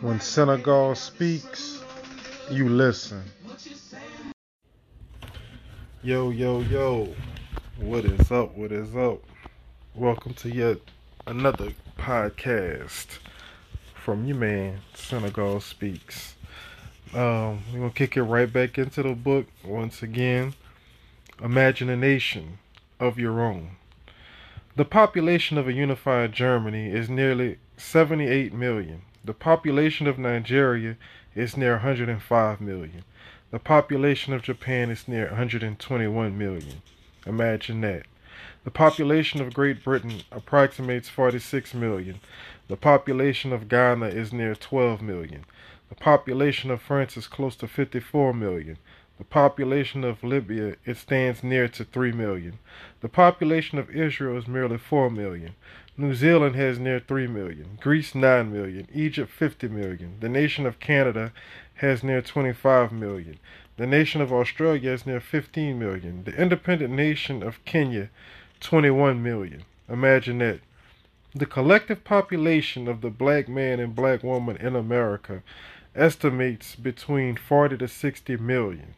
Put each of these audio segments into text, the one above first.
When Senegal speaks, you listen. Yo, yo, yo. What is up? What is up? Welcome to yet another podcast from your man, Senegal Speaks. Um, we're going to kick it right back into the book once again. Imagine a nation of your own. The population of a unified Germany is nearly 78 million. The population of Nigeria is near 105 million. The population of Japan is near 121 million. Imagine that. The population of Great Britain approximates 46 million. The population of Ghana is near 12 million. The population of France is close to 54 million. The population of Libya it stands near to 3 million. The population of Israel is merely 4 million. New Zealand has near 3 million. Greece 9 million. Egypt 50 million. The nation of Canada has near 25 million. The nation of Australia has near 15 million. The independent nation of Kenya 21 million. Imagine that. The collective population of the black man and black woman in America estimates between 40 to 60 million.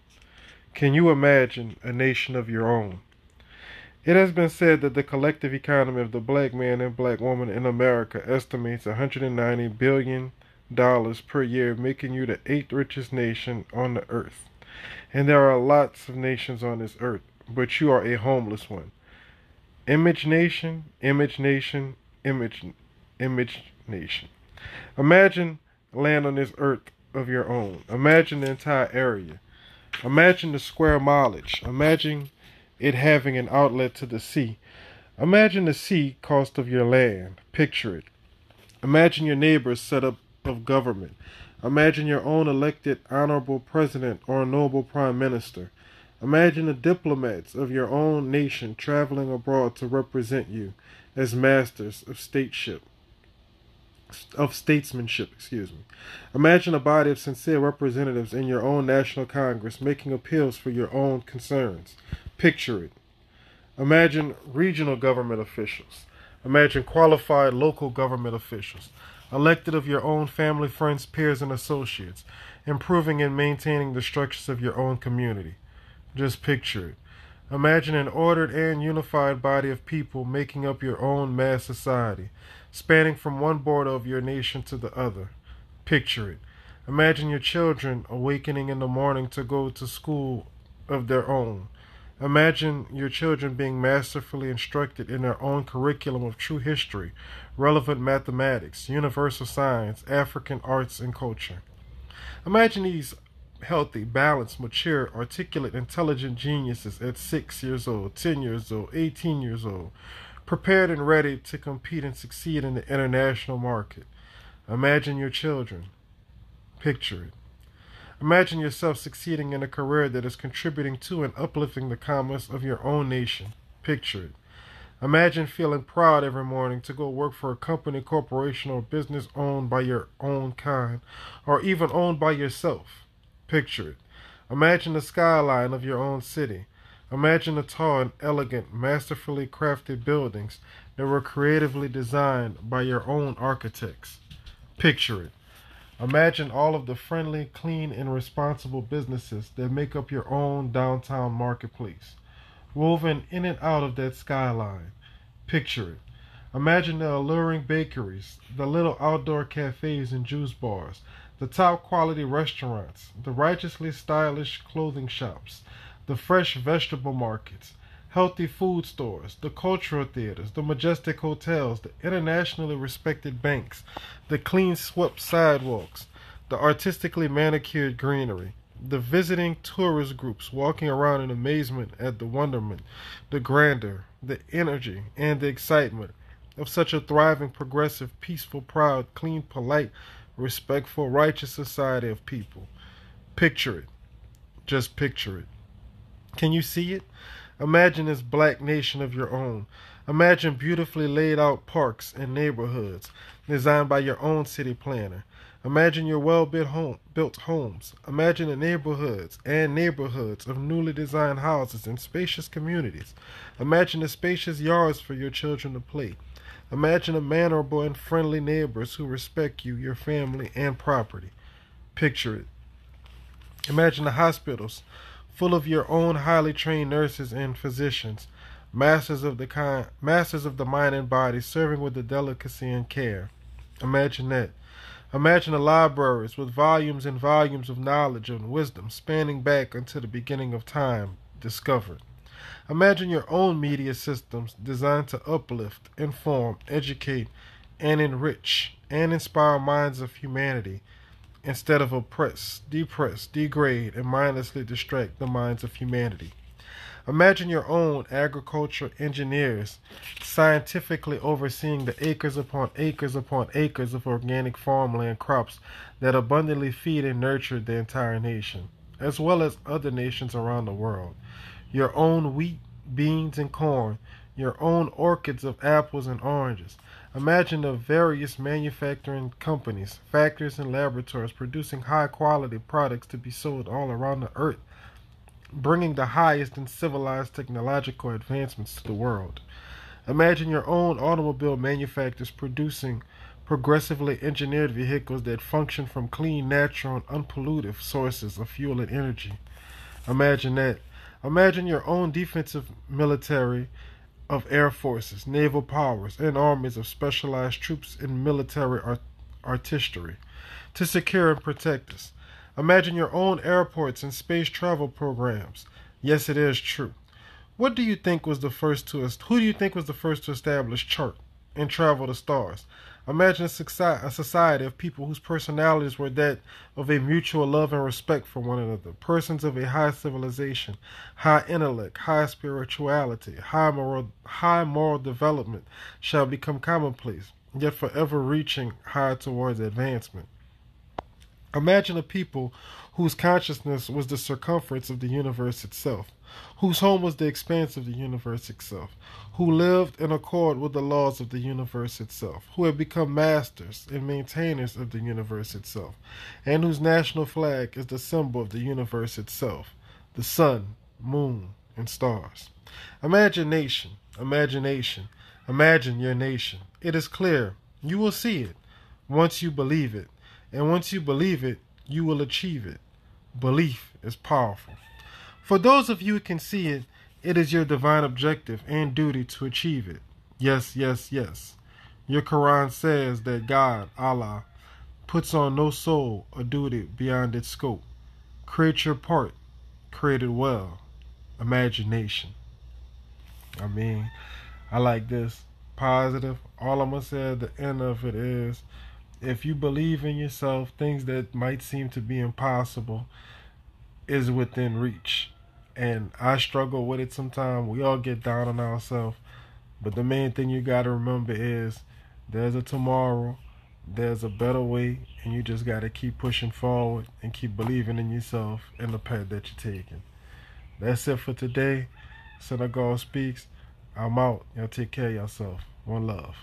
Can you imagine a nation of your own? It has been said that the collective economy of the black man and black woman in America estimates 190 billion dollars per year, making you the eighth richest nation on the earth. And there are lots of nations on this earth, but you are a homeless one. Image nation, image nation, image image nation. Imagine land on this earth of your own. Imagine the entire area. Imagine the square mileage. Imagine it having an outlet to the sea. Imagine the sea cost of your land. Picture it. Imagine your neighbor's setup of government. Imagine your own elected honorable president or noble prime minister. Imagine the diplomats of your own nation traveling abroad to represent you as masters of stateship of statesmanship, excuse me. Imagine a body of sincere representatives in your own national congress making appeals for your own concerns. Picture it. Imagine regional government officials. Imagine qualified local government officials, elected of your own family, friends, peers, and associates, improving and maintaining the structures of your own community. Just picture it. Imagine an ordered and unified body of people making up your own mass society, spanning from one border of your nation to the other. Picture it. Imagine your children awakening in the morning to go to school of their own. Imagine your children being masterfully instructed in their own curriculum of true history, relevant mathematics, universal science, African arts, and culture. Imagine these healthy, balanced, mature, articulate, intelligent geniuses at 6 years old, 10 years old, 18 years old, prepared and ready to compete and succeed in the international market. Imagine your children. Picture it. Imagine yourself succeeding in a career that is contributing to and uplifting the commerce of your own nation. Picture it. Imagine feeling proud every morning to go work for a company, corporation, or business owned by your own kind, or even owned by yourself. Picture it. Imagine the skyline of your own city. Imagine the tall and elegant, masterfully crafted buildings that were creatively designed by your own architects. Picture it. Imagine all of the friendly, clean, and responsible businesses that make up your own downtown marketplace, woven in and out of that skyline. Picture it. Imagine the alluring bakeries, the little outdoor cafes and juice bars, the top quality restaurants, the righteously stylish clothing shops, the fresh vegetable markets, healthy food stores, the cultural theaters, the majestic hotels, the internationally respected banks, the clean swept sidewalks, the artistically manicured greenery, the visiting tourist groups walking around in amazement at the wonderment, the grandeur, the energy, and the excitement of such a thriving, progressive, peaceful, proud, clean, polite, respectful, righteous society of people. Picture it. Just picture it. Can you see it? Imagine this black nation of your own. Imagine beautifully laid out parks and neighborhoods designed by your own city planner. Imagine your well built homes. Imagine the neighborhoods and neighborhoods of newly designed houses and spacious communities. Imagine the spacious yards for your children to play. Imagine a mannerable and friendly neighbors who respect you, your family, and property. Picture it. Imagine the hospitals full of your own highly trained nurses and physicians, masters of the kind, masters of the mind and body, serving with the delicacy and care. Imagine that. Imagine the libraries with volumes and volumes of knowledge and wisdom spanning back until the beginning of time discovered. Imagine your own media systems designed to uplift, inform, educate, and enrich and inspire minds of humanity instead of oppress, depress, degrade, and mindlessly distract the minds of humanity. Imagine your own agriculture engineers scientifically overseeing the acres upon acres upon acres of organic farmland crops that abundantly feed and nurture the entire nation, as well as other nations around the world. Your own wheat, beans, and corn, your own orchids of apples and oranges. Imagine the various manufacturing companies, factories, and laboratories producing high quality products to be sold all around the earth bringing the highest in civilized technological advancements to the world. Imagine your own automobile manufacturers producing progressively engineered vehicles that function from clean, natural, and unpolluted sources of fuel and energy. Imagine that. Imagine your own defensive military of air forces, naval powers, and armies of specialized troops and military art- artillery to secure and protect us. Imagine your own airports and space travel programs. Yes, it is true. What do you think was the first to who do you think was the first to establish chart and travel the stars? Imagine a society of people whose personalities were that of a mutual love and respect for one another, persons of a high civilization, high intellect, high spirituality, high moral, high moral development shall become commonplace, yet forever reaching high towards advancement. Imagine a people whose consciousness was the circumference of the universe itself, whose home was the expanse of the universe itself, who lived in accord with the laws of the universe itself, who had become masters and maintainers of the universe itself, and whose national flag is the symbol of the universe itself the sun, moon, and stars. Imagination, imagination, imagine your nation. It is clear. You will see it once you believe it. And once you believe it, you will achieve it. Belief is powerful. For those of you who can see it, it is your divine objective and duty to achieve it. Yes, yes, yes. Your Quran says that God, Allah, puts on no soul a duty beyond its scope. Create your part, create it well. Imagination. I mean, I like this. Positive. All I'm going to say at the end of it is if you believe in yourself, things that might seem to be impossible is within reach. And I struggle with it sometimes. We all get down on ourselves. But the main thing you got to remember is there's a tomorrow, there's a better way, and you just got to keep pushing forward and keep believing in yourself and the path that you're taking. That's it for today. Senegal Speaks. I'm out. Y'all take care of yourself. One love.